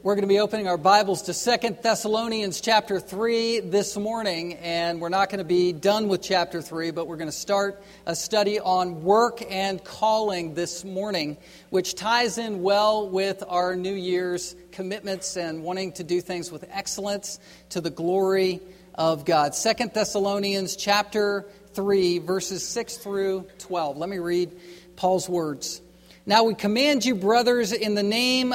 We're going to be opening our Bibles to Second Thessalonians chapter 3 this morning, and we're not going to be done with chapter 3, but we're going to start a study on work and calling this morning, which ties in well with our New Year's commitments and wanting to do things with excellence to the glory of God. Second Thessalonians chapter 3, verses 6 through 12. Let me read Paul's words. Now we command you, brothers, in the name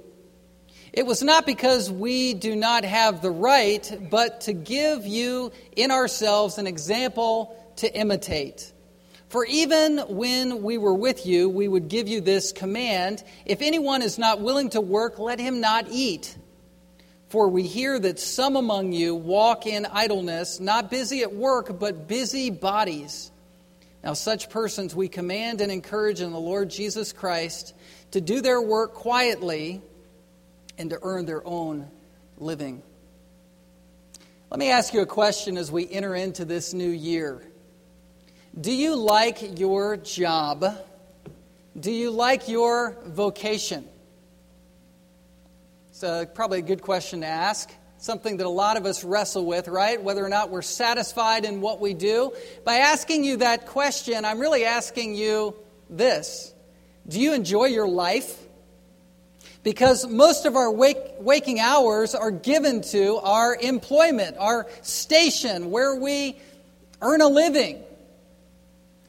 It was not because we do not have the right, but to give you in ourselves an example to imitate. For even when we were with you, we would give you this command If anyone is not willing to work, let him not eat. For we hear that some among you walk in idleness, not busy at work, but busy bodies. Now, such persons we command and encourage in the Lord Jesus Christ to do their work quietly and to earn their own living. Let me ask you a question as we enter into this new year. Do you like your job? Do you like your vocation? It's a, probably a good question to ask. Something that a lot of us wrestle with, right? Whether or not we're satisfied in what we do. By asking you that question, I'm really asking you this Do you enjoy your life? Because most of our wake, waking hours are given to our employment, our station, where we earn a living.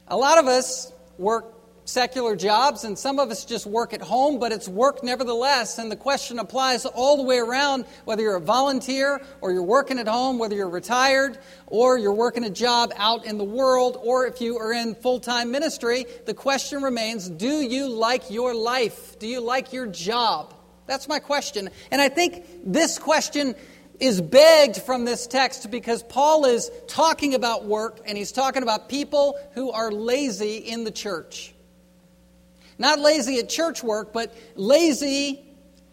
A lot of us work secular jobs, and some of us just work at home, but it's work nevertheless. And the question applies all the way around whether you're a volunteer or you're working at home, whether you're retired or you're working a job out in the world, or if you are in full time ministry. The question remains do you like your life? Do you like your job? That's my question. And I think this question is begged from this text because Paul is talking about work and he's talking about people who are lazy in the church. Not lazy at church work, but lazy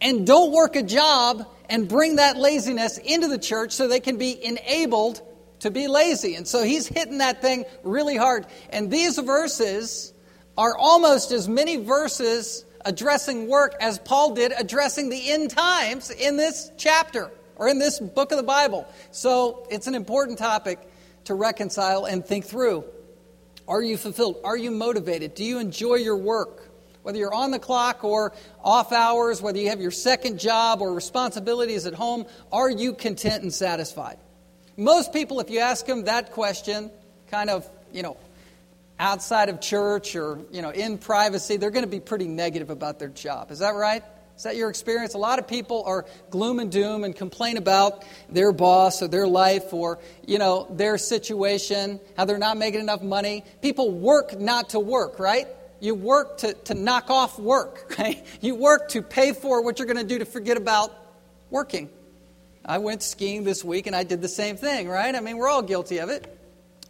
and don't work a job and bring that laziness into the church so they can be enabled to be lazy. And so he's hitting that thing really hard. And these verses are almost as many verses addressing work as Paul did addressing the end times in this chapter or in this book of the Bible. So it's an important topic to reconcile and think through. Are you fulfilled? Are you motivated? Do you enjoy your work? Whether you're on the clock or off hours, whether you have your second job or responsibilities at home, are you content and satisfied? Most people, if you ask them that question, kind of, you know, outside of church or, you know, in privacy, they're going to be pretty negative about their job. Is that right? Is that your experience? A lot of people are gloom and doom and complain about their boss or their life or, you know, their situation, how they're not making enough money. People work not to work, right? You work to, to knock off work, right? You work to pay for what you're going to do to forget about working. I went skiing this week and I did the same thing, right? I mean, we're all guilty of it.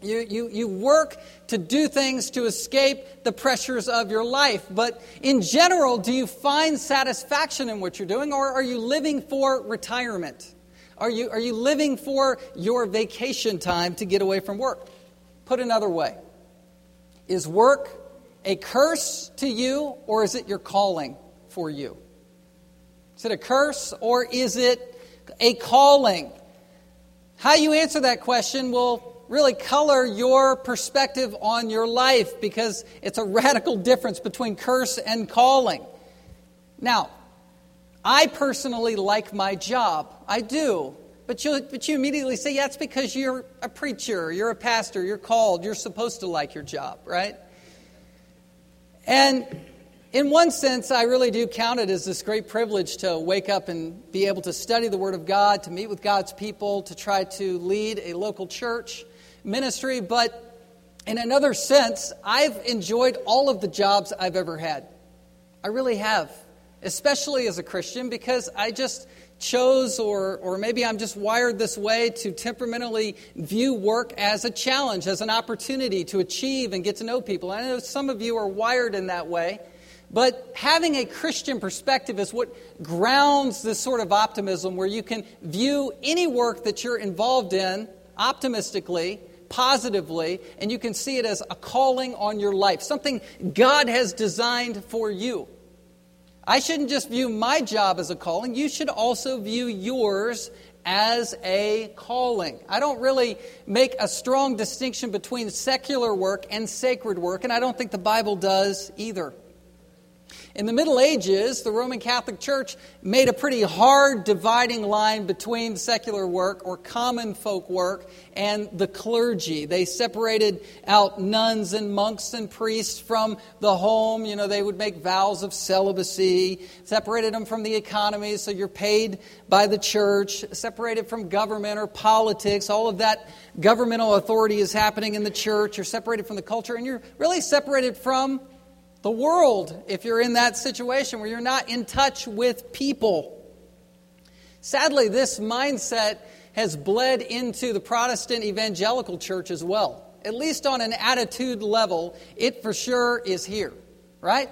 You, you, you work to do things to escape the pressures of your life. But in general, do you find satisfaction in what you're doing, or are you living for retirement? Are you, are you living for your vacation time to get away from work? Put another way Is work a curse to you, or is it your calling for you? Is it a curse, or is it a calling? How you answer that question will really color your perspective on your life because it's a radical difference between curse and calling. Now, I personally like my job. I do. But you, but you immediately say, yeah, it's because you're a preacher, you're a pastor, you're called, you're supposed to like your job, right? And in one sense, I really do count it as this great privilege to wake up and be able to study the Word of God, to meet with God's people, to try to lead a local church ministry, but in another sense, I've enjoyed all of the jobs I've ever had. I really have, especially as a Christian, because I just chose, or, or maybe I'm just wired this way, to temperamentally view work as a challenge, as an opportunity to achieve and get to know people. I know some of you are wired in that way. But having a Christian perspective is what grounds this sort of optimism where you can view any work that you're involved in optimistically, positively, and you can see it as a calling on your life, something God has designed for you. I shouldn't just view my job as a calling, you should also view yours as a calling. I don't really make a strong distinction between secular work and sacred work, and I don't think the Bible does either. In the Middle Ages, the Roman Catholic Church made a pretty hard dividing line between secular work or common folk work and the clergy. They separated out nuns and monks and priests from the home. You know, they would make vows of celibacy, separated them from the economy, so you're paid by the church, separated from government or politics. All of that governmental authority is happening in the church. You're separated from the culture, and you're really separated from the world if you're in that situation where you're not in touch with people. Sadly, this mindset has bled into the Protestant evangelical church as well. At least on an attitude level, it for sure is here, right?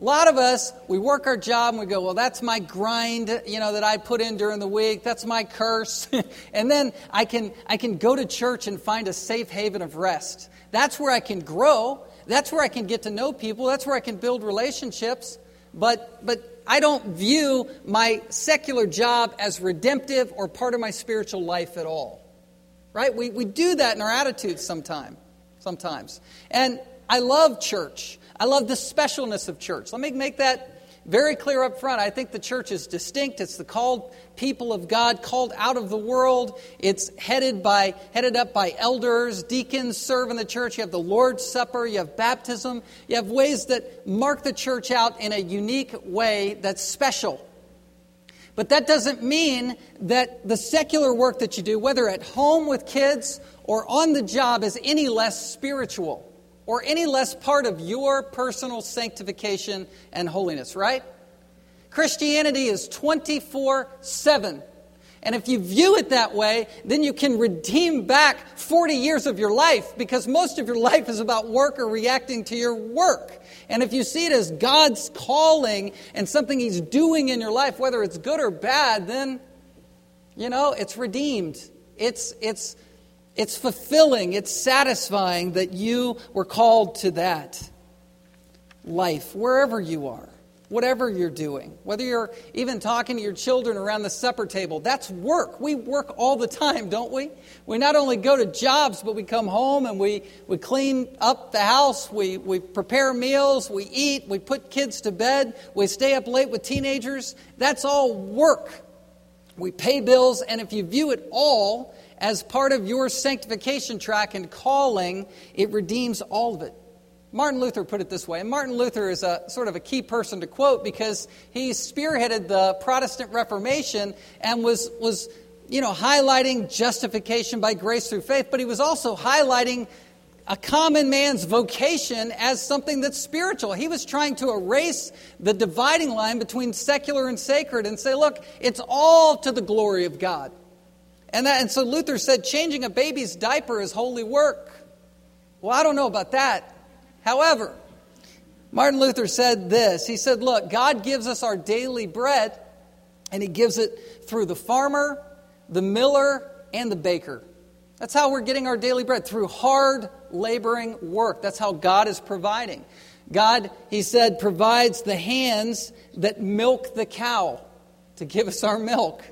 A lot of us, we work our job and we go, well, that's my grind, you know, that I put in during the week. That's my curse. and then I can, I can go to church and find a safe haven of rest. That's where I can grow. That's where I can get to know people. That's where I can build relationships. But, but I don't view my secular job as redemptive or part of my spiritual life at all. Right? We, we do that in our attitudes sometime, sometimes. And I love church. I love the specialness of church. Let me make that very clear up front. I think the church is distinct. It's the called people of God, called out of the world. It's headed by headed up by elders, deacons serve in the church. You have the Lord's Supper, you have baptism. You have ways that mark the church out in a unique way that's special. But that doesn't mean that the secular work that you do, whether at home with kids or on the job, is any less spiritual or any less part of your personal sanctification and holiness, right? Christianity is 24 7. And if you view it that way, then you can redeem back 40 years of your life because most of your life is about work or reacting to your work. And if you see it as God's calling and something He's doing in your life, whether it's good or bad, then, you know, it's redeemed. It's, it's it's fulfilling, it's satisfying that you were called to that life, wherever you are, whatever you're doing. Whether you're even talking to your children around the supper table, that's work. We work all the time, don't we? We not only go to jobs, but we come home and we, we clean up the house, we, we prepare meals, we eat, we put kids to bed, we stay up late with teenagers. That's all work. We pay bills, and if you view it all as part of your sanctification track and calling, it redeems all of it. Martin Luther put it this way, and Martin Luther is a sort of a key person to quote because he spearheaded the Protestant Reformation and was was you know highlighting justification by grace through faith, but he was also highlighting a common man's vocation as something that's spiritual. He was trying to erase the dividing line between secular and sacred and say, look, it's all to the glory of God. And, that, and so Luther said changing a baby's diaper is holy work. Well, I don't know about that. However, Martin Luther said this He said, Look, God gives us our daily bread, and He gives it through the farmer, the miller, and the baker. That's how we're getting our daily bread, through hard, laboring work. That's how God is providing. God, He said, provides the hands that milk the cow to give us our milk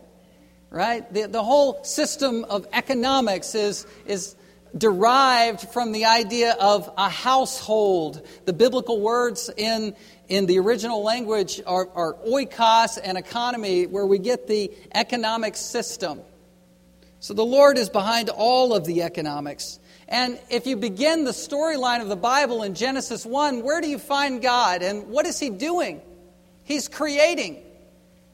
right? The, the whole system of economics is, is derived from the idea of a household. The biblical words in, in the original language are, are oikos and economy, where we get the economic system. So the Lord is behind all of the economics. And if you begin the storyline of the Bible in Genesis 1, where do you find God? And what is He doing? He's creating.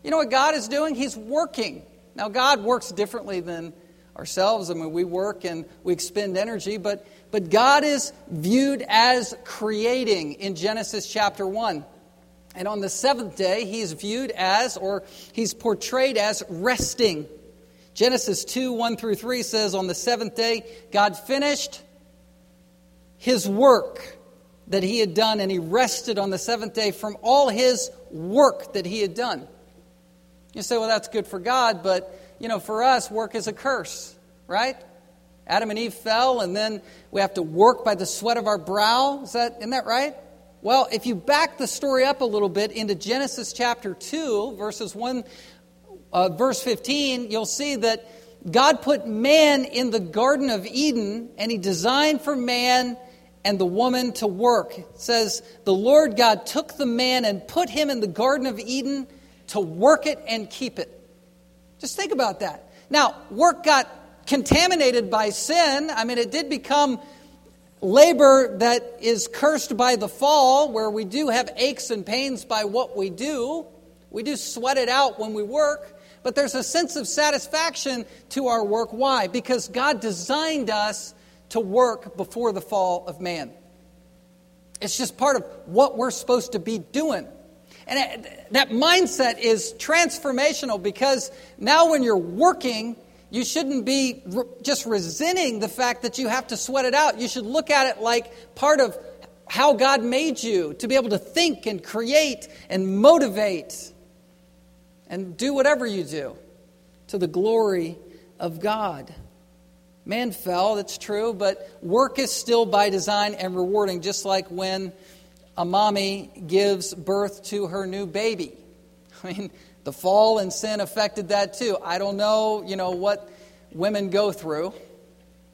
You know what God is doing? He's working. Now, God works differently than ourselves. I mean, we work and we expend energy, but, but God is viewed as creating in Genesis chapter 1. And on the seventh day, he's viewed as, or he's portrayed as, resting. Genesis 2 1 through 3 says, On the seventh day, God finished his work that he had done, and he rested on the seventh day from all his work that he had done. You say, well, that's good for God, but, you know, for us, work is a curse, right? Adam and Eve fell, and then we have to work by the sweat of our brow. Is that, isn't that right? Well, if you back the story up a little bit into Genesis chapter 2, verses 1, uh, verse 15, you'll see that God put man in the Garden of Eden, and he designed for man and the woman to work. It says, The Lord God took the man and put him in the Garden of Eden to work it and keep it. Just think about that. Now, work got contaminated by sin. I mean, it did become labor that is cursed by the fall, where we do have aches and pains by what we do. We do sweat it out when we work. But there's a sense of satisfaction to our work. Why? Because God designed us to work before the fall of man. It's just part of what we're supposed to be doing. And that mindset is transformational because now when you're working, you shouldn't be just resenting the fact that you have to sweat it out. You should look at it like part of how God made you to be able to think and create and motivate and do whatever you do to the glory of God. Man fell, that's true, but work is still by design and rewarding, just like when a mommy gives birth to her new baby. I mean, the fall and sin affected that too. I don't know, you know, what women go through.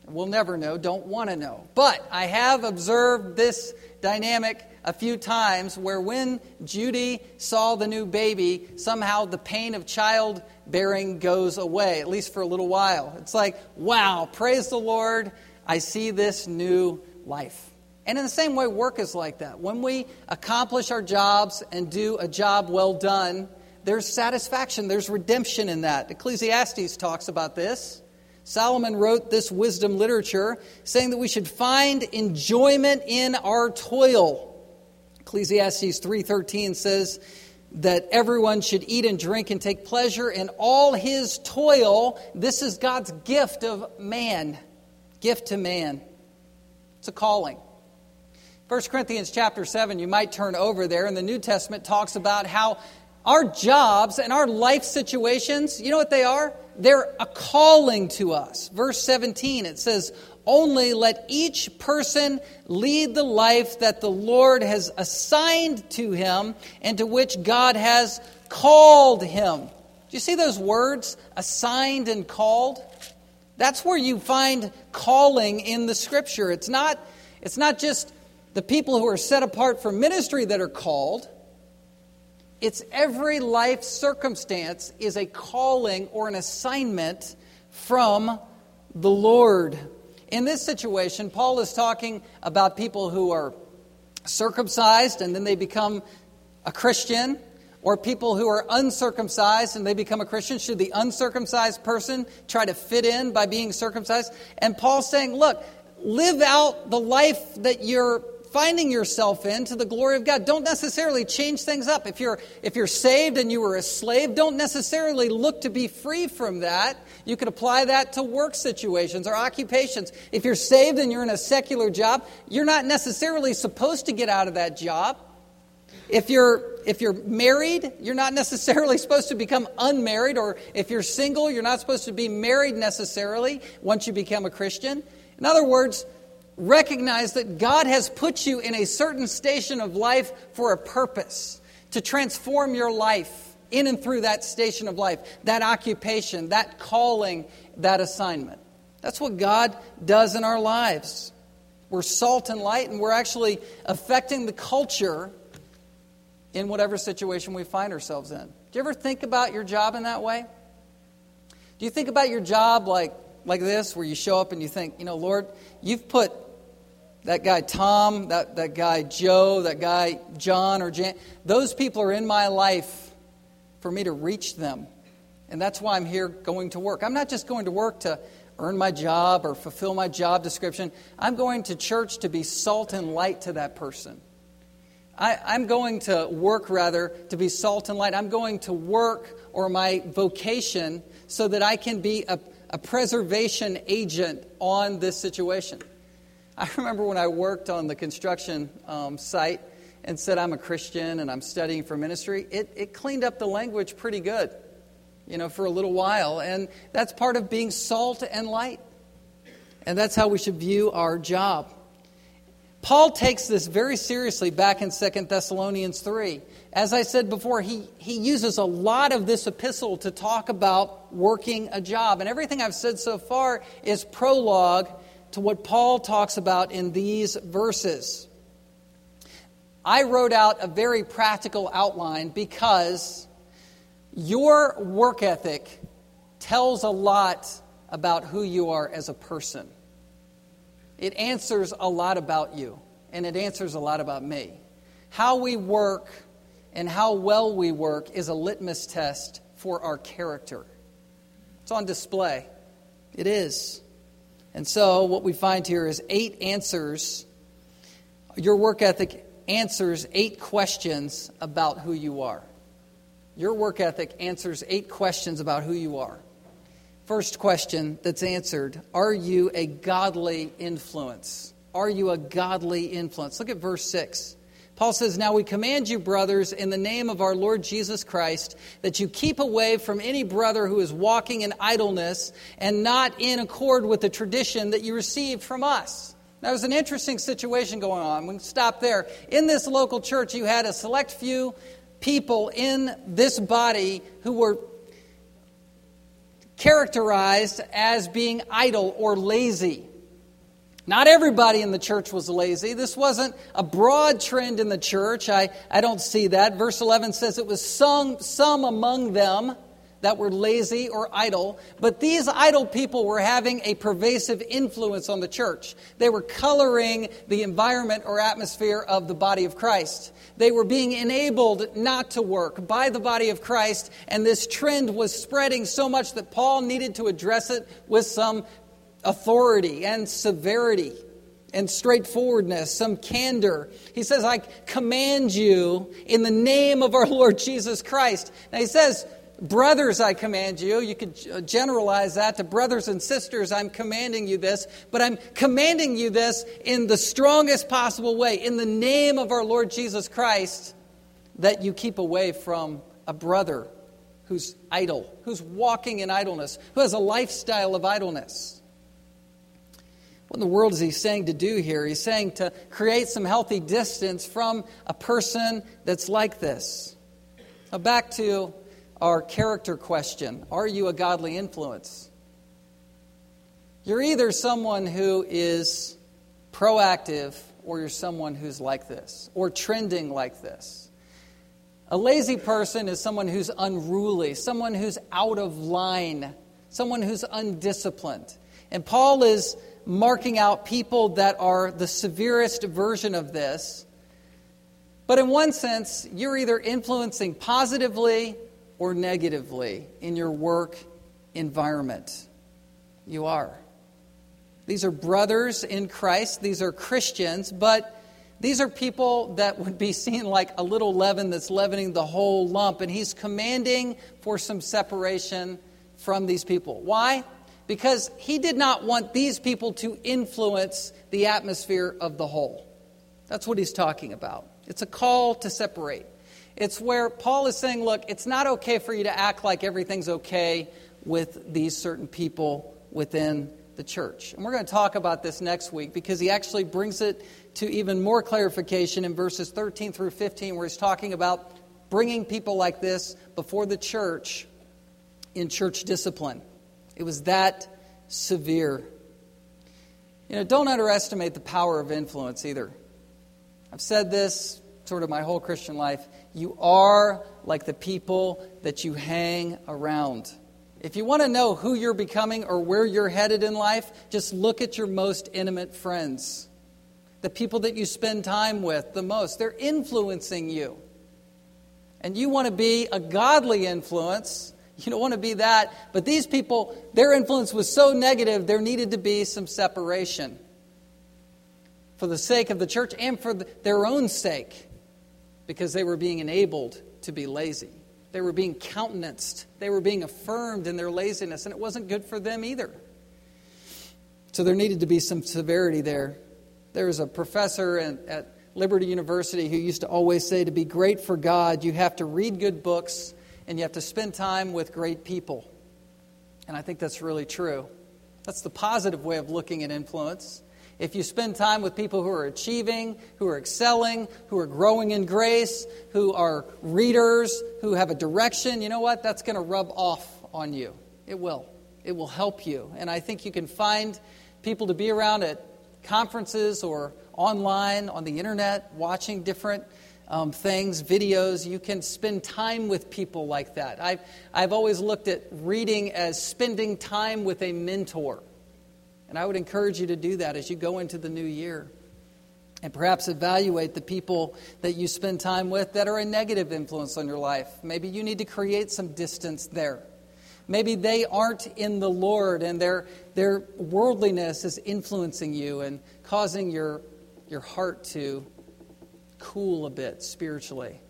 We'll never know, don't want to know. But I have observed this dynamic a few times where when Judy saw the new baby, somehow the pain of childbearing goes away, at least for a little while. It's like, wow, praise the Lord, I see this new life. And in the same way, work is like that. When we accomplish our jobs and do a job well done, there's satisfaction, there's redemption in that. Ecclesiastes talks about this. Solomon wrote this wisdom literature saying that we should find enjoyment in our toil. Ecclesiastes 3:13 says that everyone should eat and drink and take pleasure in all his toil. This is God's gift of man. Gift to man. It's a calling. 1 Corinthians chapter 7, you might turn over there, and the New Testament talks about how our jobs and our life situations, you know what they are? They're a calling to us. Verse 17, it says, Only let each person lead the life that the Lord has assigned to him and to which God has called him. Do you see those words, assigned and called? That's where you find calling in the scripture. It's not, it's not just the people who are set apart for ministry that are called. It's every life circumstance is a calling or an assignment from the Lord. In this situation, Paul is talking about people who are circumcised and then they become a Christian, or people who are uncircumcised and they become a Christian. Should the uncircumcised person try to fit in by being circumcised? And Paul's saying, look, live out the life that you're finding yourself in to the glory of God. Don't necessarily change things up. If you're, if you're saved and you were a slave, don't necessarily look to be free from that. You could apply that to work situations or occupations. If you're saved and you're in a secular job, you're not necessarily supposed to get out of that job. If you're, if you're married, you're not necessarily supposed to become unmarried, or if you're single, you're not supposed to be married necessarily once you become a Christian. In other words, recognize that God has put you in a certain station of life for a purpose, to transform your life in and through that station of life, that occupation, that calling, that assignment. That's what God does in our lives. We're salt and light, and we're actually affecting the culture in whatever situation we find ourselves in. Do you ever think about your job in that way? Do you think about your job like, like this, where you show up and you think, you know, Lord, you've put that guy Tom, that, that guy Joe, that guy John or Jan, those people are in my life for me to reach them. And that's why I'm here going to work. I'm not just going to work to earn my job or fulfill my job description. I'm going to church to be salt and light to that person. I, am going to work rather to be salt and light. I'm going to work or my vocation so that I can be a, a preservation agent on this situation. I remember when I worked on the construction um, site and said I'm a Christian and I'm studying for ministry, it, it cleaned up the language pretty good, you know, for a little while. And that's part of being salt and light. And that's how we should view our job. Paul takes this very seriously back in 2 Thessalonians 3. As I said before, he, he uses a lot of this epistle to talk about working a job. And everything I've said so far is prologue to what Paul talks about in these verses. I wrote out a very practical outline because your work ethic tells a lot about who you are as a person. It answers a lot about you, and it answers a lot about me. How we work and how well we work is a litmus test for our character. It's on display. It is. And so, what we find here is eight answers. Your work ethic answers eight questions about who you are. Your work ethic answers eight questions about who you are. First question that's answered Are you a godly influence? Are you a godly influence? Look at verse 6. Paul says, Now we command you, brothers, in the name of our Lord Jesus Christ, that you keep away from any brother who is walking in idleness and not in accord with the tradition that you received from us. Now, there's an interesting situation going on. We can stop there. In this local church, you had a select few people in this body who were characterized as being idle or lazy. Not everybody in the church was lazy. This wasn't a broad trend in the church. I, I don't see that. Verse 11 says it was some, some among them that were lazy or idle, but these idle people were having a pervasive influence on the church. They were coloring the environment or atmosphere of the body of Christ. They were being enabled not to work by the body of Christ, and this trend was spreading so much that Paul needed to address it with some authority and severity and straightforwardness, some candor. He says, I command you in the name of our Lord Jesus Christ. Now he says, Brothers, I command you. You could uh, generalize that to brothers and sisters. I'm commanding you this, but I'm commanding you this in the strongest possible way, in the name of our Lord Jesus Christ, that you keep away from a brother who's idle, who's walking in idleness, who has a lifestyle of idleness. What in the world is he saying to do here? He's saying to create some healthy distance from a person that's like this. Now, back to our character question Are you a godly influence? You're either someone who is proactive or you're someone who's like this or trending like this. A lazy person is someone who's unruly, someone who's out of line, someone who's undisciplined. And Paul is marking out people that are the severest version of this. But in one sense, you're either influencing positively or negatively in your work environment. You are. These are brothers in Christ, these are Christians, but these are people that would be seen like a little leaven that's leavening the whole lump, and he's commanding for some separation from these people. Why? Because he did not want these people to influence the atmosphere of the whole. That's what he's talking about. It's a call to separate. It's where Paul is saying, look, it's not okay for you to act like everything's okay with these certain people within the church. And we're going to talk about this next week because he actually brings it to even more clarification in verses 13 through 15, where he's talking about bringing people like this before the church in church discipline. It was that severe. You know, don't underestimate the power of influence either. I've said this sort of my whole Christian life. You are like the people that you hang around. If you want to know who you're becoming or where you're headed in life, just look at your most intimate friends. The people that you spend time with the most. They're influencing you. And you want to be a godly influence. You don't want to be that. But these people, their influence was so negative, there needed to be some separation for the sake of the church and for their own sake. because they were being enabled to be lazy. They were being countenanced. They were being affirmed in their laziness, and it wasn't good for them either. So there needed to be some severity there. There was a professor at, Liberty University who used to always say to be great for God, you have to read good books and you have to spend time with great people. And I think that's really true. That's the positive way of looking at influence. If you spend time with people who are achieving, who are excelling, who are growing in grace, who are readers, who have a direction, you know what? That's going to rub off on you. It will. It will help you. And I think you can find people to be around at conferences or online, on the internet, watching different um, things, videos. You can spend time with people like that. I've, I've always looked at reading as spending time with a mentor. And I would encourage you to do that as you go into the new year. And perhaps evaluate the people that you spend time with that are a negative influence on your life. Maybe you need to create some distance there. Maybe they aren't in the Lord and their, their worldliness is influencing you and causing your, your heart to cool a bit spiritually.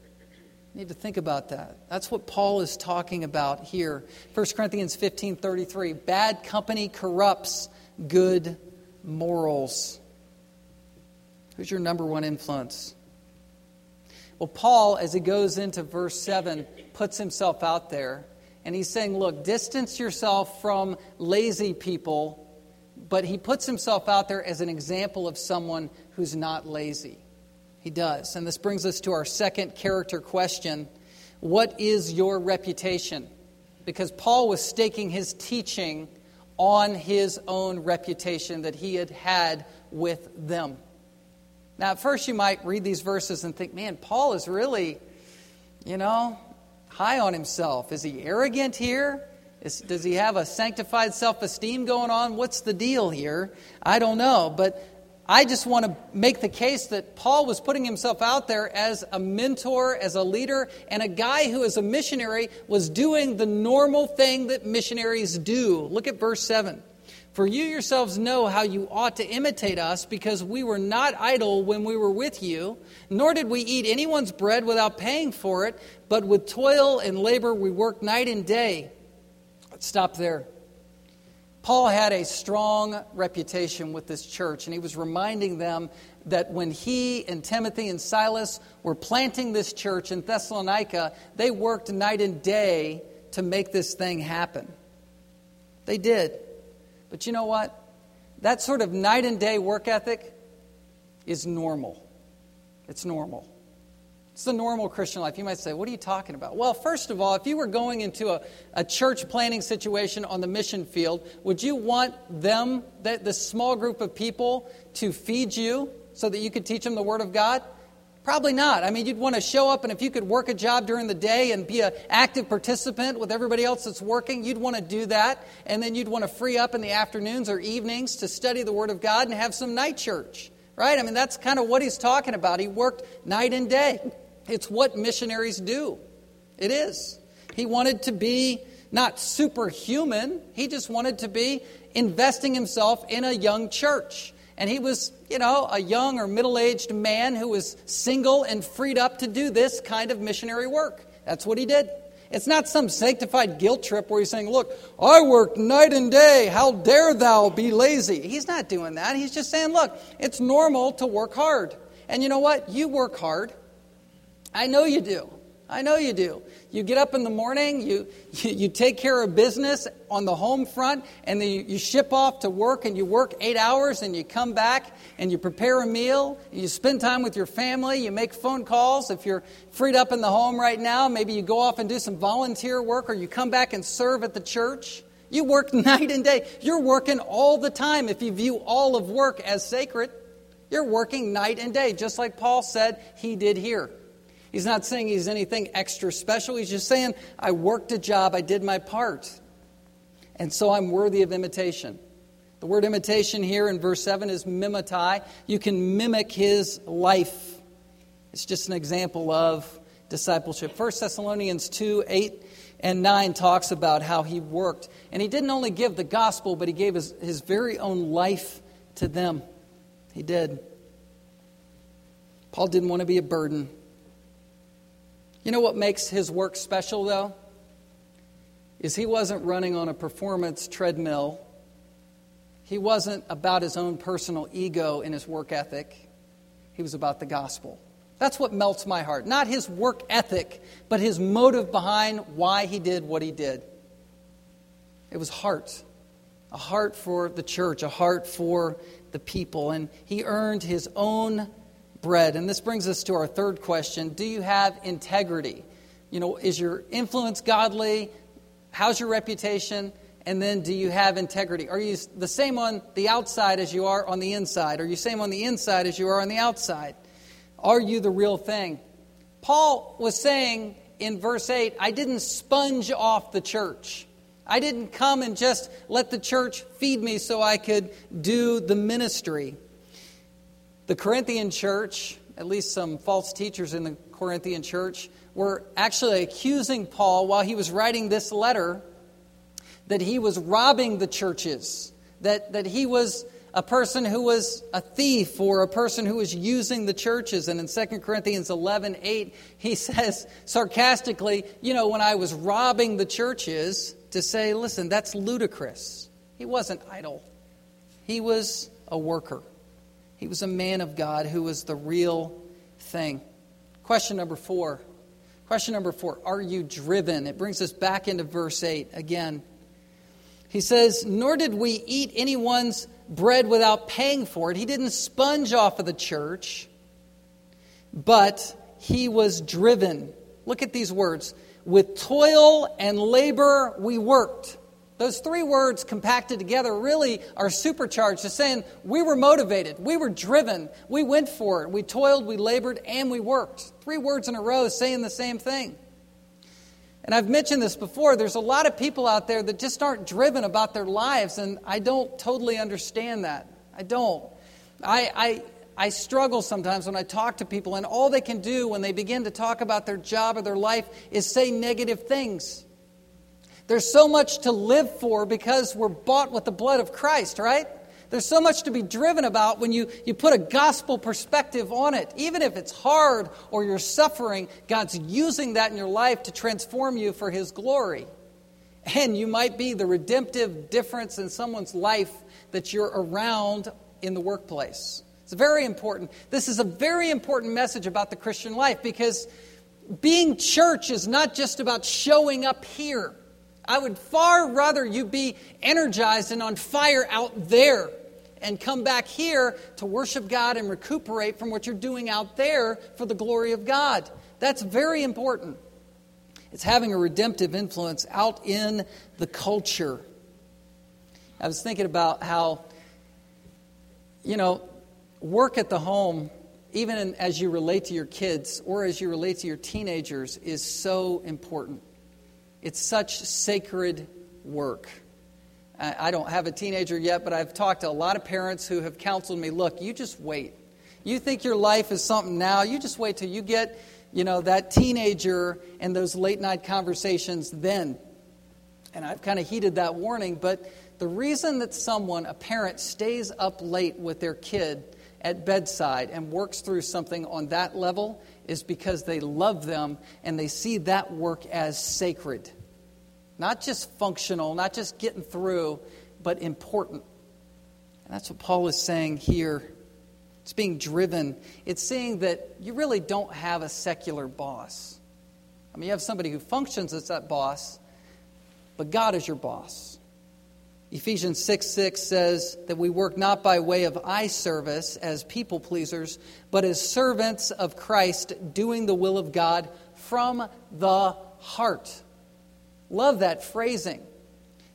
You need to think about that. That's what Paul is talking about here. 1 Corinthians 15 33. Bad company corrupts good morals. Who's your number one influence? Well, Paul, as he goes into verse 7, puts himself out there. And he's saying, look, distance yourself from lazy people. But he puts himself out there as an example of someone who's not lazy. He does. And this brings us to our second character question What is your reputation? Because Paul was staking his teaching on his own reputation that he had had with them. Now, at first, you might read these verses and think, man, Paul is really, you know, high on himself. Is he arrogant here? Is, does he have a sanctified self esteem going on? What's the deal here? I don't know. But I just want to make the case that Paul was putting himself out there as a mentor, as a leader, and a guy who, as a missionary, was doing the normal thing that missionaries do. Look at verse 7. For you yourselves know how you ought to imitate us, because we were not idle when we were with you, nor did we eat anyone's bread without paying for it, but with toil and labor we worked night and day. Let's stop there. Paul had a strong reputation with this church, and he was reminding them that when he and Timothy and Silas were planting this church in Thessalonica, they worked night and day to make this thing happen. They did. But you know what? That sort of night and day work ethic is normal. It's normal. It's the normal Christian life. You might say, What are you talking about? Well, first of all, if you were going into a, a church planting situation on the mission field, would you want them, that this small group of people, to feed you so that you could teach them the Word of God? Probably not. I mean, you'd want to show up, and if you could work a job during the day and be an active participant with everybody else that's working, you'd want to do that. And then you'd want to free up in the afternoons or evenings to study the Word of God and have some night church. Right? I mean, that's kind of what he's talking about. He worked night and day. It's what missionaries do. It is. He wanted to be not superhuman, he just wanted to be investing himself in a young church. And he was, you know, a young or middle aged man who was single and freed up to do this kind of missionary work. That's what he did. It's not some sanctified guilt trip where he's saying, Look, I work night and day. How dare thou be lazy? He's not doing that. He's just saying, Look, it's normal to work hard. And you know what? You work hard. I know you do. I know you do. You get up in the morning, you, you, take care of business on the home front, and then you, you ship off to work, and you work eight hours, and you come back, and you prepare a meal, you spend time with your family, you make phone calls. If you're freed up in the home right now, maybe you go off and do some volunteer work, or you come back and serve at the church. You work night and day. You're working all the time if you view all of work as sacred. You're working night and day, just like Paul said he did here. He's not saying he's anything extra special. He's just saying, I worked a job, I did my part. And so I'm worthy of imitation. The word imitation here in verse 7 is mimetai. You can mimic his life. It's just an example of discipleship. 1 Thessalonians 2 8 and 9 talks about how he worked. And he didn't only give the gospel, but he gave his, his very own life to them. He did. Paul didn't want to be a burden. You know what makes his work special, though? Is he wasn't running on a performance treadmill. He wasn't about his own personal ego in his work ethic. He was about the gospel. That's what melts my heart. Not his work ethic, but his motive behind why he did what he did. It was heart. A heart for the church, a heart for the people. And he earned his own bread. And this brings us to our third question Do you have integrity? You know, is your influence godly? How's your reputation? And then do you have integrity? Are you the same on the outside as you are on the inside? Are you same on the inside as you are on the outside? Are you the real thing? Paul was saying in verse 8, I didn't sponge off the church. I didn't come and just let the church feed me so I could do the ministry. The Corinthian church, at least some false teachers in the Corinthian church, were actually accusing Paul while he was writing this letter that he was robbing the churches, that, that he was a person who was a thief or a person who was using the churches. And in 2 Corinthians 11 8, he says sarcastically, You know, when I was robbing the churches, to say, listen, that's ludicrous. He wasn't idle, he was a worker. He was a man of God who was the real thing. Question number four. Question number four Are you driven? It brings us back into verse 8 again. He says, Nor did we eat anyone's bread without paying for it. He didn't sponge off of the church, but he was driven. Look at these words. With toil and labor we worked. Those three words compacted together really are supercharged to saying we were motivated, we were driven, we went for it, we toiled, we labored, and we worked. Three words in a row saying the same thing. And I've mentioned this before, there's a lot of people out there that just aren't driven about their lives, and I don't totally understand that. I don't. I, I, I struggle sometimes when I talk to people, and all they can do when they begin to talk about their job or their life is say negative things. There's so much to live for because we're bought with the blood of Christ, right? There's so much to be driven about when you, you put a gospel perspective on it. Even if it's hard or you're suffering, God's using that in your life to transform you for His glory. And you might be the redemptive difference in someone's life that you're around in the workplace. It's very important. This is a very important message about the Christian life because being church is not just about showing up here. I would far rather you be energized and on fire out there and come back here to worship God and recuperate from what you're doing out there for the glory of God. That's very important. It's having a redemptive influence out in the culture. I was thinking about how, you know, work at the home, even as you relate to your kids or as you relate to your teenagers, is so important. It's such sacred work. I don't have a teenager yet, but I've talked to a lot of parents who have counseled me look, you just wait. You think your life is something now, you just wait till you get, you know, that teenager and those late night conversations then. And I've kind of heeded that warning, but the reason that someone, a parent, stays up late with their kid at bedside and works through something on that level is because they love them and they see that work as sacred. Not just functional, not just getting through, but important. And that's what Paul is saying here. It's being driven. It's saying that you really don't have a secular boss. I mean, you have somebody who functions as that boss, but God is your boss. Ephesians 6 6 says that we work not by way of eye service as people pleasers, but as servants of Christ, doing the will of God from the heart. Love that phrasing.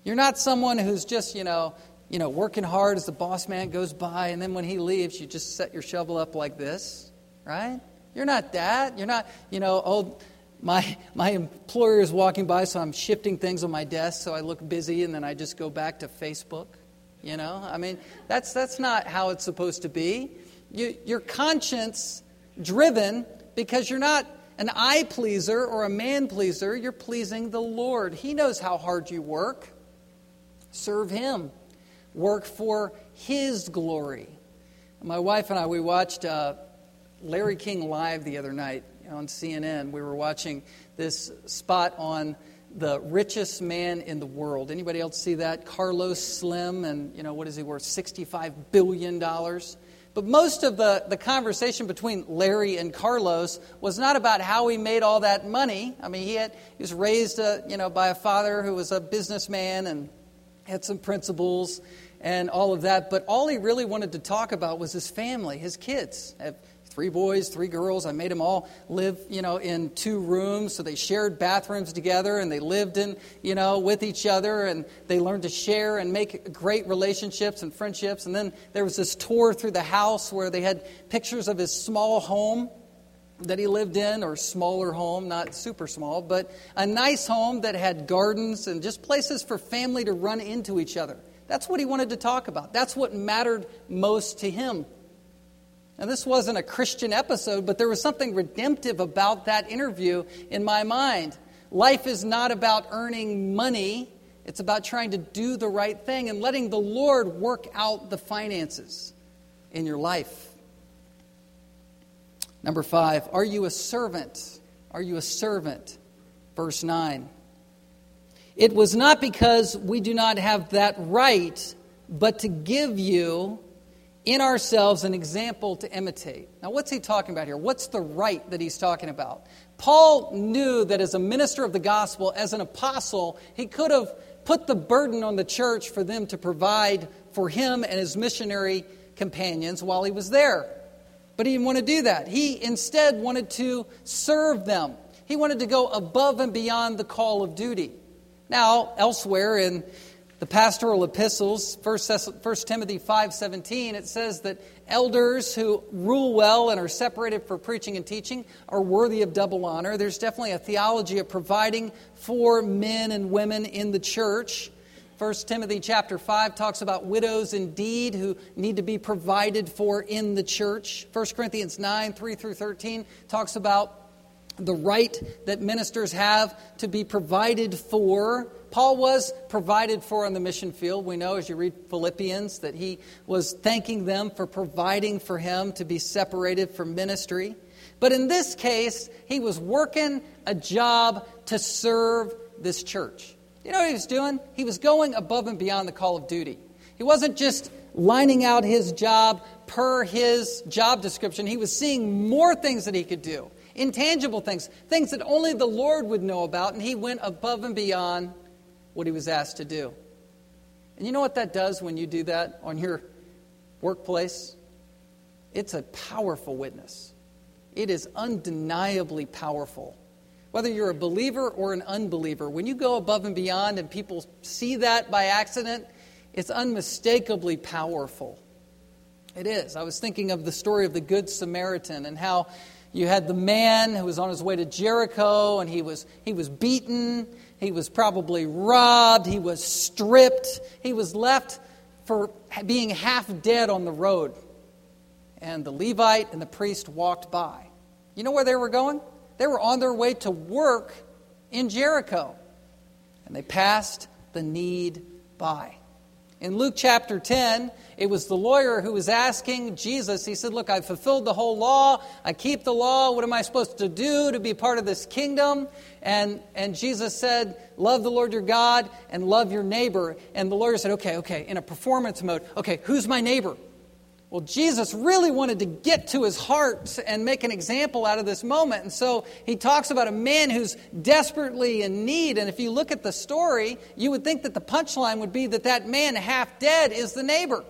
You're not someone who's just, you know, you know, working hard as the boss man goes by, and then when he leaves, you just set your shovel up like this, right? You're not that. You're not, you know, oh, my, my employer is walking by, so I'm shifting things on my desk so I look busy, and then I just go back to Facebook. You know, I mean, that's, that's not how it's supposed to be. You, you're conscience driven because you're not an eye pleaser or a man pleaser, you're pleasing the Lord. He knows how hard you work. Serve Him, work for His glory. My wife and I, we watched uh, Larry King live the other night on CNN. We were watching this spot on the richest man in the world. Anybody else see that? Carlos Slim, and you know what is he worth? Sixty-five billion dollars. But most of the, the conversation between Larry and Carlos was not about how he made all that money. I mean, he, had, he was raised uh, you know, by a father who was a businessman and had some principles and all of that. But all he really wanted to talk about was his family, his kids three boys, three girls. I made them all live, you know, in two rooms. So they shared bathrooms together and they lived in, you know, with each other and they learned to share and make great relationships and friendships. And then there was this tour through the house where they had pictures of his small home that he lived in, or smaller home, not super small, but a nice home that had gardens and just places for family to run into each other. That's what he wanted to talk about. That's what mattered most to him. Now, this wasn't a Christian episode, but there was something redemptive about that interview in my mind. Life is not about earning money, it's about trying to do the right thing and letting the Lord work out the finances in your life. Number five, are you a servant? Are you a servant? Verse 9. It was not because we do not have that right, but to give you in ourselves an example to imitate. Now, what's he talking about here? What's the right that he's talking about? Paul knew that as a minister of the gospel, as an apostle, he could have put the burden on the church for them to provide for him and his missionary companions while he was there. But he didn't want to do that. He instead wanted to serve them. He wanted to go above and beyond the call of duty. Now, elsewhere in the pastoral epistles 1 timothy 5.17 it says that elders who rule well and are separated for preaching and teaching are worthy of double honor. There's definitely a theology of providing for men and women in the church. 1 timothy chapter 5 talks about widows indeed who need to be provided for in the church. 1 corinthians 9 3 through 13 talks about the right that ministers have to be provided for Paul was provided for on the mission field. We know as you read Philippians that he was thanking them for providing for him to be separated from ministry. But in this case, he was working a job to serve this church. You know what he was doing? He was going above and beyond the call of duty. He wasn't just lining out his job per his job description, he was seeing more things that he could do intangible things, things that only the Lord would know about, and he went above and beyond what he was asked to do. And you know what that does when you do that on your workplace? It's a powerful witness. It is undeniably powerful. Whether you're a believer or an unbeliever, when you go above and beyond and people see that by accident, it's unmistakably powerful. It is. I was thinking of the story of the Good Samaritan and how you had the man who was on his way to Jericho and he was, he was beaten he was probably robbed. He was stripped. He was left for being half dead on the road. And the Levite and the priest walked by. You know where they were going? They were on their way to work in Jericho. And they passed the need by. In Luke chapter 10, it was the lawyer who was asking Jesus, he said, Look, I've fulfilled the whole law. I keep the law. What am I supposed to do to be part of this kingdom? And, and Jesus said, Love the Lord your God and love your neighbor. And the lawyer said, Okay, okay, in a performance mode, okay, who's my neighbor? Well, Jesus really wanted to get to his heart and make an example out of this moment. And so he talks about a man who's desperately in need. And if you look at the story, you would think that the punchline would be that that man, half dead, is the neighbor.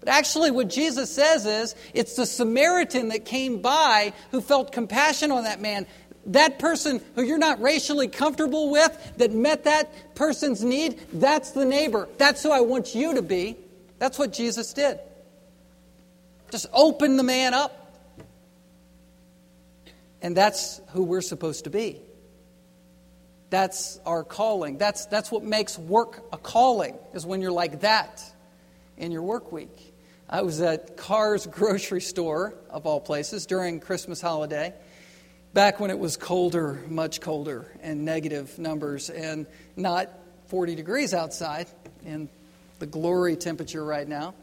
But actually, what Jesus says is it's the Samaritan that came by who felt compassion on that man. That person who you're not racially comfortable with, that met that person's need, that's the neighbor. That's who I want you to be. That's what Jesus did. Just open the man up. And that's who we're supposed to be. That's our calling. That's, that's what makes work a calling, is when you're like that in your work week. I was at Carr's grocery store, of all places, during Christmas holiday, back when it was colder, much colder, and negative numbers, and not 40 degrees outside in the glory temperature right now.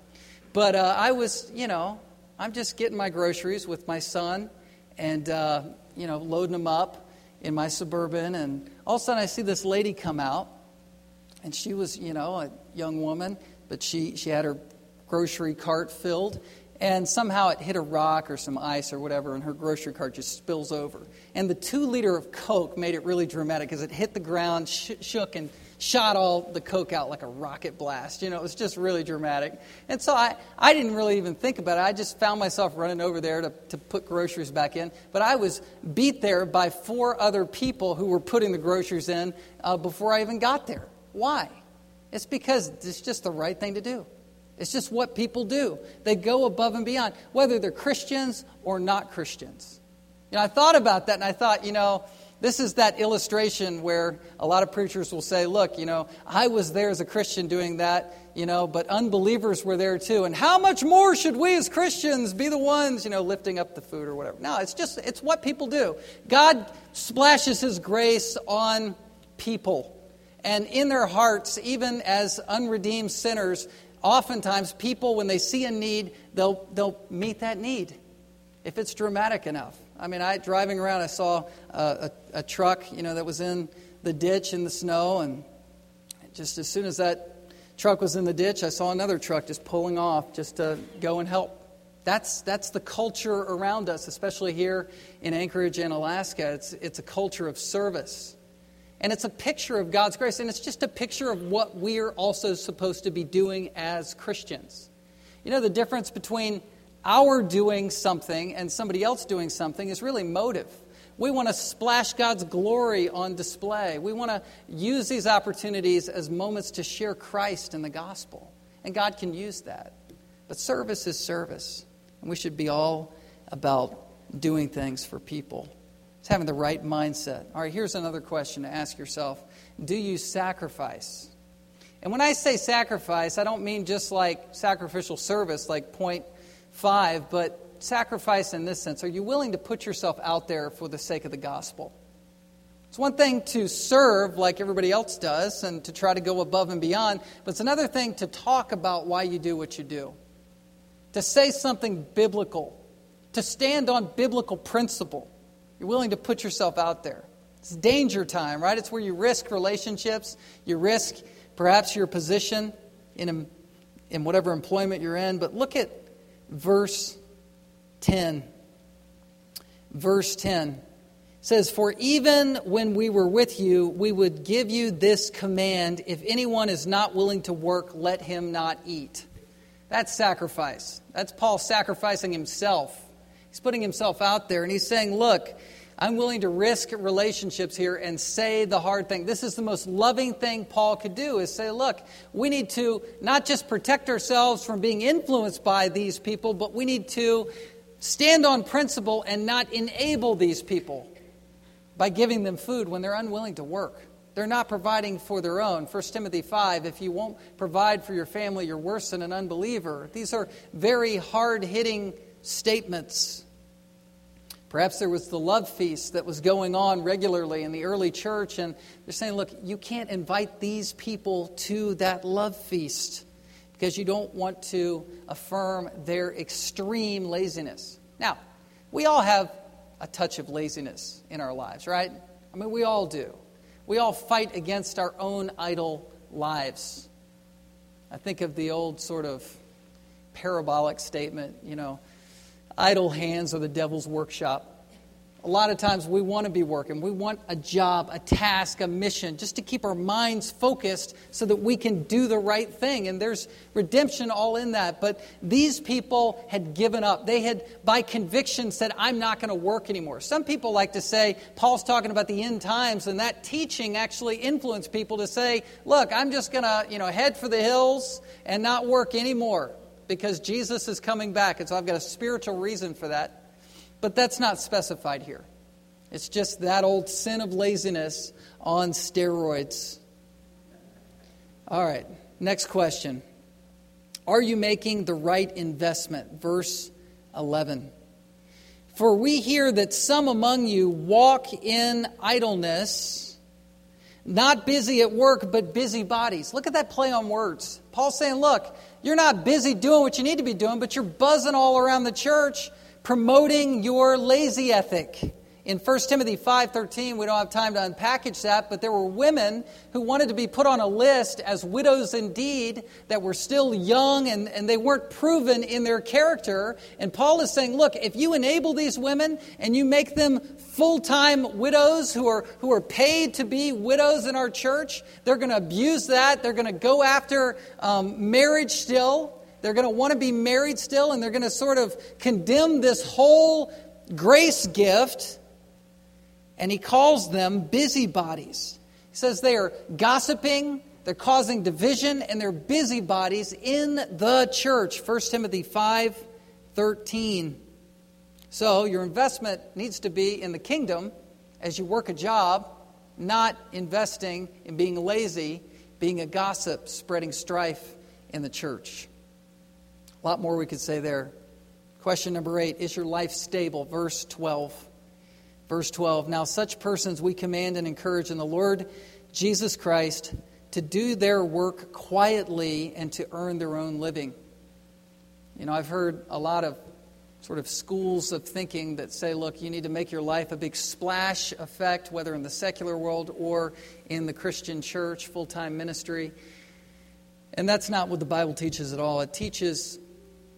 But uh, I was, you know, I'm just getting my groceries with my son, and uh, you know, loading them up in my suburban. And all of a sudden, I see this lady come out, and she was, you know, a young woman, but she she had her grocery cart filled, and somehow it hit a rock or some ice or whatever, and her grocery cart just spills over. And the two liter of Coke made it really dramatic because it hit the ground, sh- shook, and shot all the Coke out like a rocket blast. You know, it was just really dramatic. And so I, I didn't really even think about it. I just found myself running over there to, to put groceries back in. But I was beat there by four other people who were putting the groceries in uh, before I even got there. Why? It's because it's just the right thing to do. It's just what people do. They go above and beyond, whether they're Christians or not Christians. You know, I thought about that and I thought, you know, this is that illustration where a lot of preachers will say, look, you know, I was there as a Christian doing that, you know, but unbelievers were there too. And how much more should we as Christians be the ones, you know, lifting up the food or whatever? No, it's just, it's what people do. God splashes His grace on people. And in their hearts, even as unredeemed sinners, oftentimes people, when they see a need, they'll, they'll meet that need if it's dramatic enough. I mean, I driving around, I saw a, a, a, truck, you know, that was in the ditch in the snow, and just as soon as that truck was in the ditch, I saw another truck just pulling off just to go and help. That's, that's the culture around us, especially here in Anchorage and Alaska. It's, it's a culture of service. And it's a picture of God's grace, and it's just a picture of what we're also supposed to be doing as Christians. You know, the difference between our doing something and somebody else doing something is really motive. We want to splash God's glory on display. We want to use these opportunities as moments to share Christ and the gospel. And God can use that. But service is service. And we should be all about doing things for people. It's having the right mindset. All right, here's another question to ask yourself Do you sacrifice? And when I say sacrifice, I don't mean just like sacrificial service, like point five, but sacrifice in this sense. Are you willing to put yourself out there for the sake of the gospel? It's one thing to serve like everybody else does and to try to go above and beyond, but it's another thing to talk about why you do what you do, to say something biblical, to stand on biblical principle. You're willing to put yourself out there. It's danger time, right? It's where you risk relationships, you risk perhaps your position in, a, in whatever employment you're in. But look at verse 10. Verse 10 says, For even when we were with you, we would give you this command if anyone is not willing to work, let him not eat. That's sacrifice. That's Paul sacrificing himself He's putting himself out there and he's saying, Look, I'm willing to risk relationships here and say the hard thing. This is the most loving thing Paul could do is say, look, we need to not just protect ourselves from being influenced by these people, but we need to stand on principle and not enable these people by giving them food when they're unwilling to work. They're not providing for their own. 1 Timothy 5 if you won't provide for your family, you're worse than an unbeliever. These are very hard hitting statements. Perhaps there was the love feast that was going on regularly in the early church, and they're saying, look, you can't invite these people to that love feast because you don't want to affirm their extreme laziness. Now, we all have a touch of laziness in our lives, right? I mean, we all do. We all fight against our own idle lives. I think of the old sort of parabolic statement, you know, idle hands are the devil's workshop. A lot of times we want to be working. We want a job, a task, a mission, just to keep our minds focused so that we can do the right thing. And there's redemption all in that. But these people had given up. They had, by conviction, said, I'm not going to work anymore. Some people like to say, Paul's talking about the end times, and that teaching actually influenced people to say, Look, I'm just going to you know, head for the hills and not work anymore because Jesus is coming back. And so I've got a spiritual reason for that. But that's not specified here. It's just that old sin of laziness on steroids. All right, next question. Are you making the right investment? Verse 11. For we hear that some among you walk in idleness, not busy at work, but busy bodies. Look at that play on words. Paul's saying, look, you're not busy doing what you need to be doing, but you're buzzing all around the church, promoting your lazy ethic. In 1 Timothy 5:13, we don't have time to unpackage that, but there were women who wanted to be put on a list as widows indeed that were still young and, and they weren't proven in their character. And Paul is saying, look, if you enable these women and you make them full-time widows who are who are paid to be widows in our church, they're going to abuse that. They're going to go after um, marriage still. They're going to want to be married still, and they're going to sort of condemn this whole grace gift and he calls them busybodies. He says they are gossiping, they're causing division, and they're busybodies in the church. 1 Timothy 5 13. So your investment needs to be in the kingdom as you work a job, not investing in being lazy, being a gossip, spreading strife in the church. A lot more we could say there. Question number eight Is your life stable? Verse 12. Verse 12 Now, such persons we command and encourage in the Lord Jesus Christ to do their work quietly and to earn their own living. You know, I've heard a lot of sort of schools of thinking that say, look, you need to make your life a big splash effect, whether in the secular world or in the Christian church, full time ministry. And that's not what the Bible teaches at all. It teaches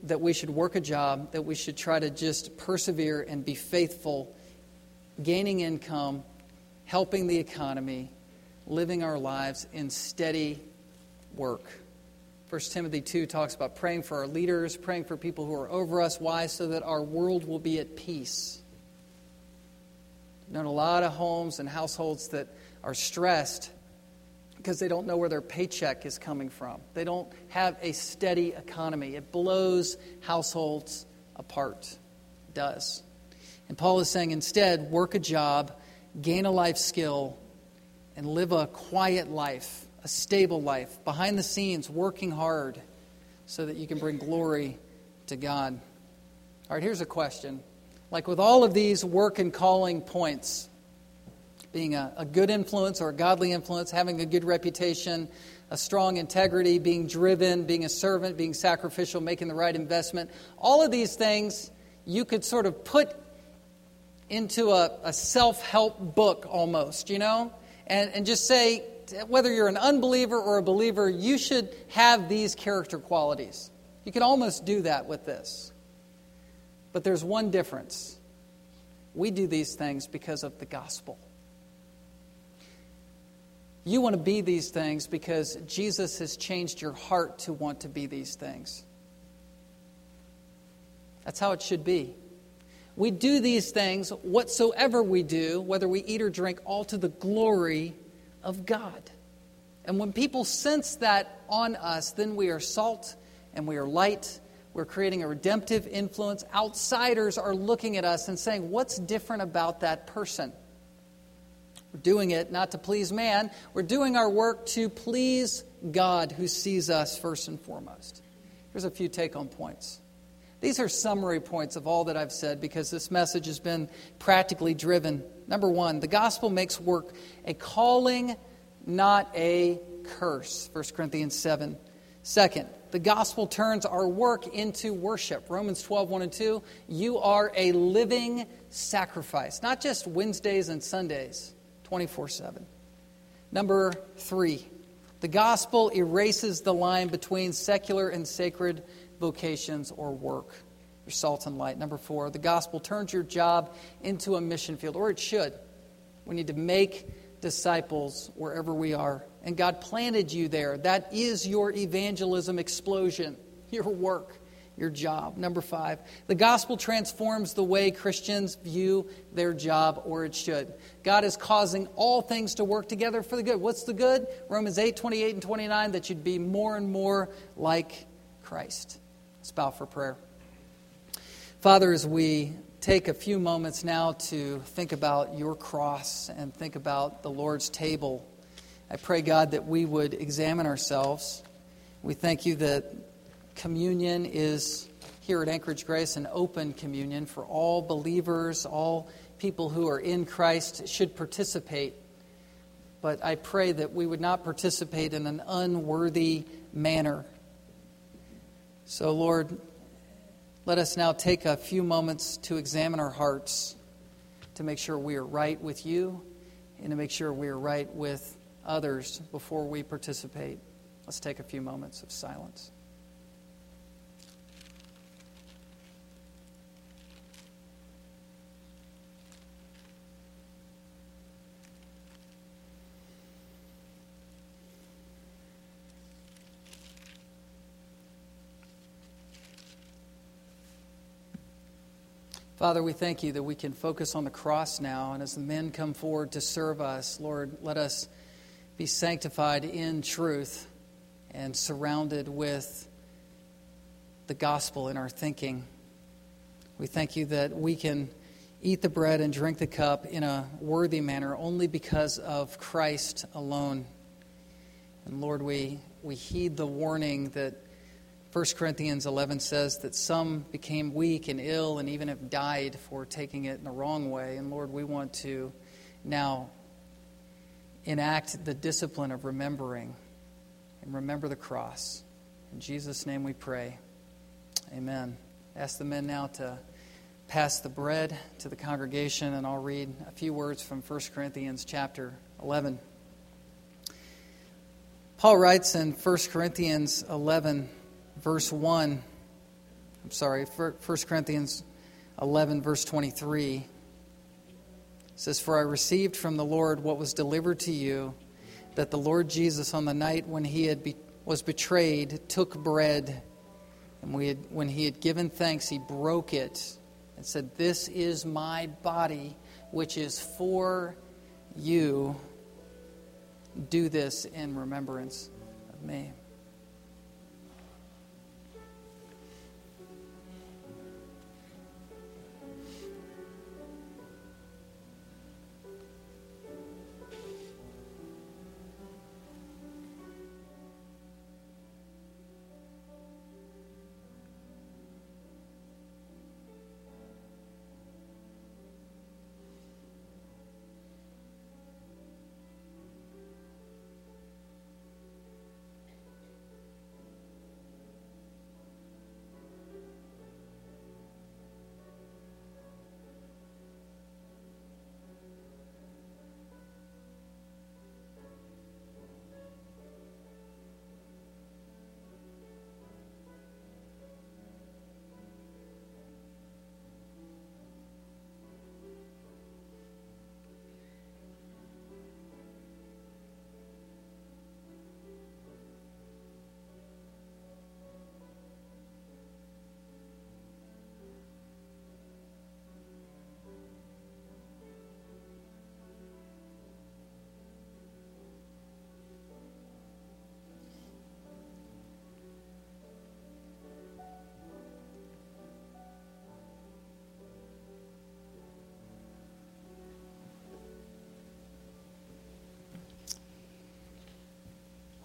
that we should work a job, that we should try to just persevere and be faithful gaining income, helping the economy, living our lives in steady work. 1 Timothy 2 talks about praying for our leaders, praying for people who are over us. Why? So that our world will be at peace. I've known a lot of homes and households that are stressed because they don't know where their paycheck is coming from. They don't have a steady economy. It blows households apart. It does. And Paul is saying instead, work a job, gain a life skill, and live a quiet life, a stable life, behind the scenes, working hard so that you can bring glory to God. All right, here's a question. Like with all of these work and calling points, being a, a good influence or a godly influence, having a good reputation, a strong integrity, being driven, being a servant, being sacrificial, making the right investment, all of these things you could sort of put into a, a self help book almost, you know, and, and just say, whether you're an unbeliever or a believer, you should have these character qualities. You can almost do that with this. But there's one difference. We do these things because of the gospel. You want to be these things because Jesus has changed your heart to want to be these things. That's how it should be. We do these things, whatsoever we do, whether we eat or drink, all to the glory of God. And when people sense that on us, then we are salt and we are light. We're creating a redemptive influence. Outsiders are looking at us and saying, What's different about that person? We're doing it not to please man, we're doing our work to please God who sees us first and foremost. Here's a few take home points. These are summary points of all that I've said because this message has been practically driven. Number one, the gospel makes work a calling, not a curse. 1 Corinthians 7. Second, the gospel turns our work into worship. Romans 12, 1 and 2. You are a living sacrifice, not just Wednesdays and Sundays, 24 7. Number three, the gospel erases the line between secular and sacred vocations, or work. You're salt and light. Number four, the gospel turns your job into a mission field, or it should. We need to make disciples wherever we are. And God planted you there. That is your evangelism explosion, your work, your job. Number five, the gospel transforms the way Christians view their job, or it should. God is causing all things to work together for the good. What's the good? Romans 8 28 and 29, that you'd be more and more like Christ. Let's bow for prayer. Father, as we take a few moments now to think about your cross and think about the Lord's table, I pray, God, that we would examine ourselves. We thank you that communion is here at Anchorage Grace an open communion for all believers, all people who are in Christ should participate. But I pray that we would not participate in an unworthy manner so, Lord, let us now take a few moments to examine our hearts to make sure we are right with you and to make sure we are right with others before we participate. Let's take a few moments of silence. Father, we thank you that we can focus on the cross now. And as the men come forward to serve us, Lord, let us be sanctified in truth and surrounded with the gospel in our thinking. We thank you that we can eat the bread and drink the cup in a worthy manner only because of Christ alone. And Lord, we, we heed the warning that 1 Corinthians 11 says that some became weak and ill and even have died for taking it in the wrong way. And Lord, we want to now enact the discipline of remembering and remember the cross. In Jesus' name we pray. Amen. Ask the men now to pass the bread to the congregation, and I'll read a few words from 1 Corinthians chapter 11. Paul writes in 1 Corinthians 11, verse 1, I'm sorry, 1 Corinthians 11, verse 23 says, For I received from the Lord what was delivered to you, that the Lord Jesus, on the night when he had be, was betrayed, took bread, and had, when he had given thanks, he broke it and said, This is my body, which is for you. Do this in remembrance of me.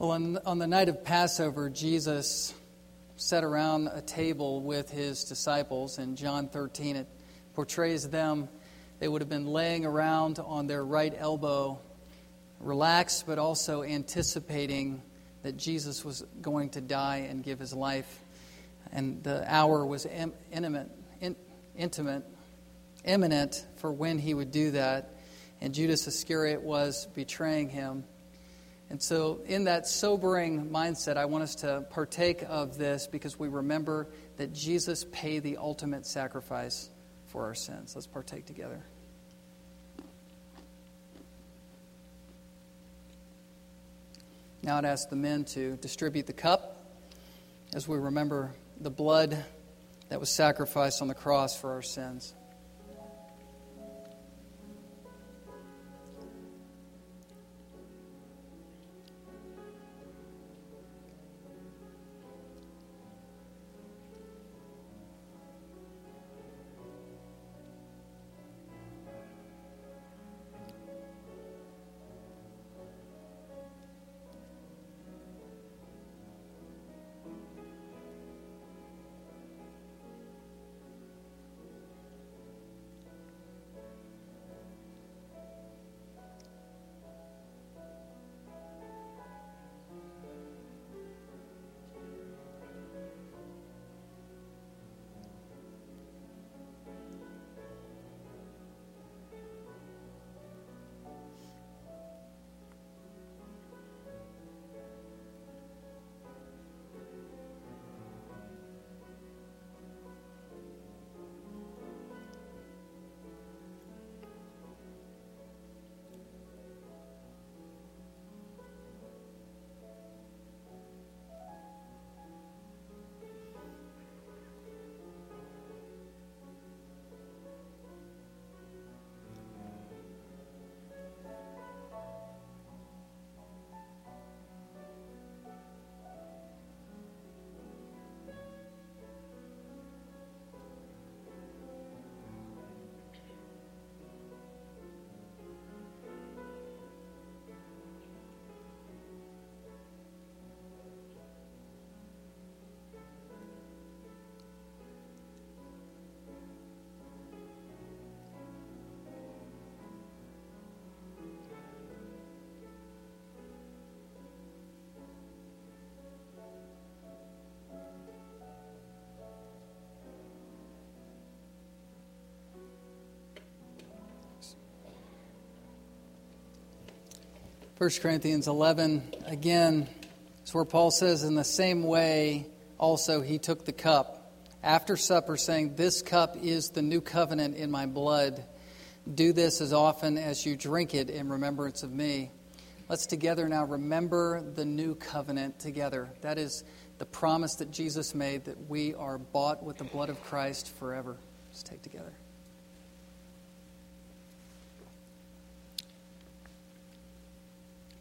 Well, on, on the night of Passover, Jesus sat around a table with his disciples. In John 13, it portrays them. They would have been laying around on their right elbow, relaxed, but also anticipating that Jesus was going to die and give his life. And the hour was intimate, intimate, imminent for when he would do that. And Judas Iscariot was betraying him. And so, in that sobering mindset, I want us to partake of this because we remember that Jesus paid the ultimate sacrifice for our sins. Let's partake together. Now, I'd ask the men to distribute the cup as we remember the blood that was sacrificed on the cross for our sins. 1 Corinthians 11, again, it's where Paul says, In the same way, also he took the cup after supper, saying, This cup is the new covenant in my blood. Do this as often as you drink it in remembrance of me. Let's together now remember the new covenant together. That is the promise that Jesus made that we are bought with the blood of Christ forever. Let's take together.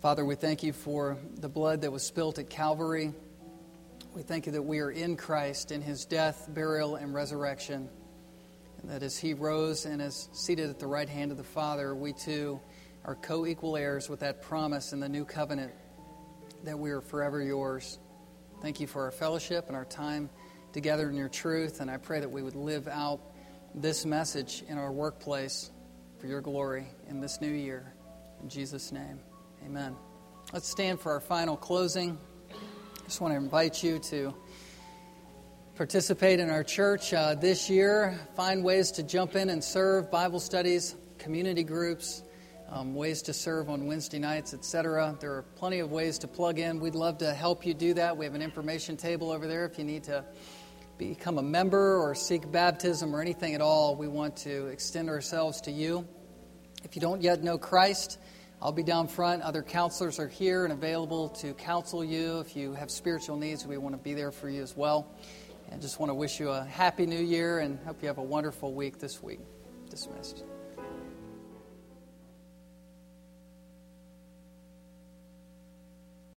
Father, we thank you for the blood that was spilt at Calvary. We thank you that we are in Christ, in his death, burial, and resurrection. And that as he rose and is seated at the right hand of the Father, we too are co equal heirs with that promise in the new covenant that we are forever yours. Thank you for our fellowship and our time together in your truth. And I pray that we would live out this message in our workplace for your glory in this new year. In Jesus' name. Amen. Let's stand for our final closing. I just want to invite you to participate in our church uh, this year. Find ways to jump in and serve Bible studies, community groups, um, ways to serve on Wednesday nights, etc. There are plenty of ways to plug in. We'd love to help you do that. We have an information table over there if you need to become a member or seek baptism or anything at all. We want to extend ourselves to you. If you don't yet know Christ, I'll be down front. Other counselors are here and available to counsel you. If you have spiritual needs, we want to be there for you as well. And just want to wish you a happy new year and hope you have a wonderful week this week. Dismissed.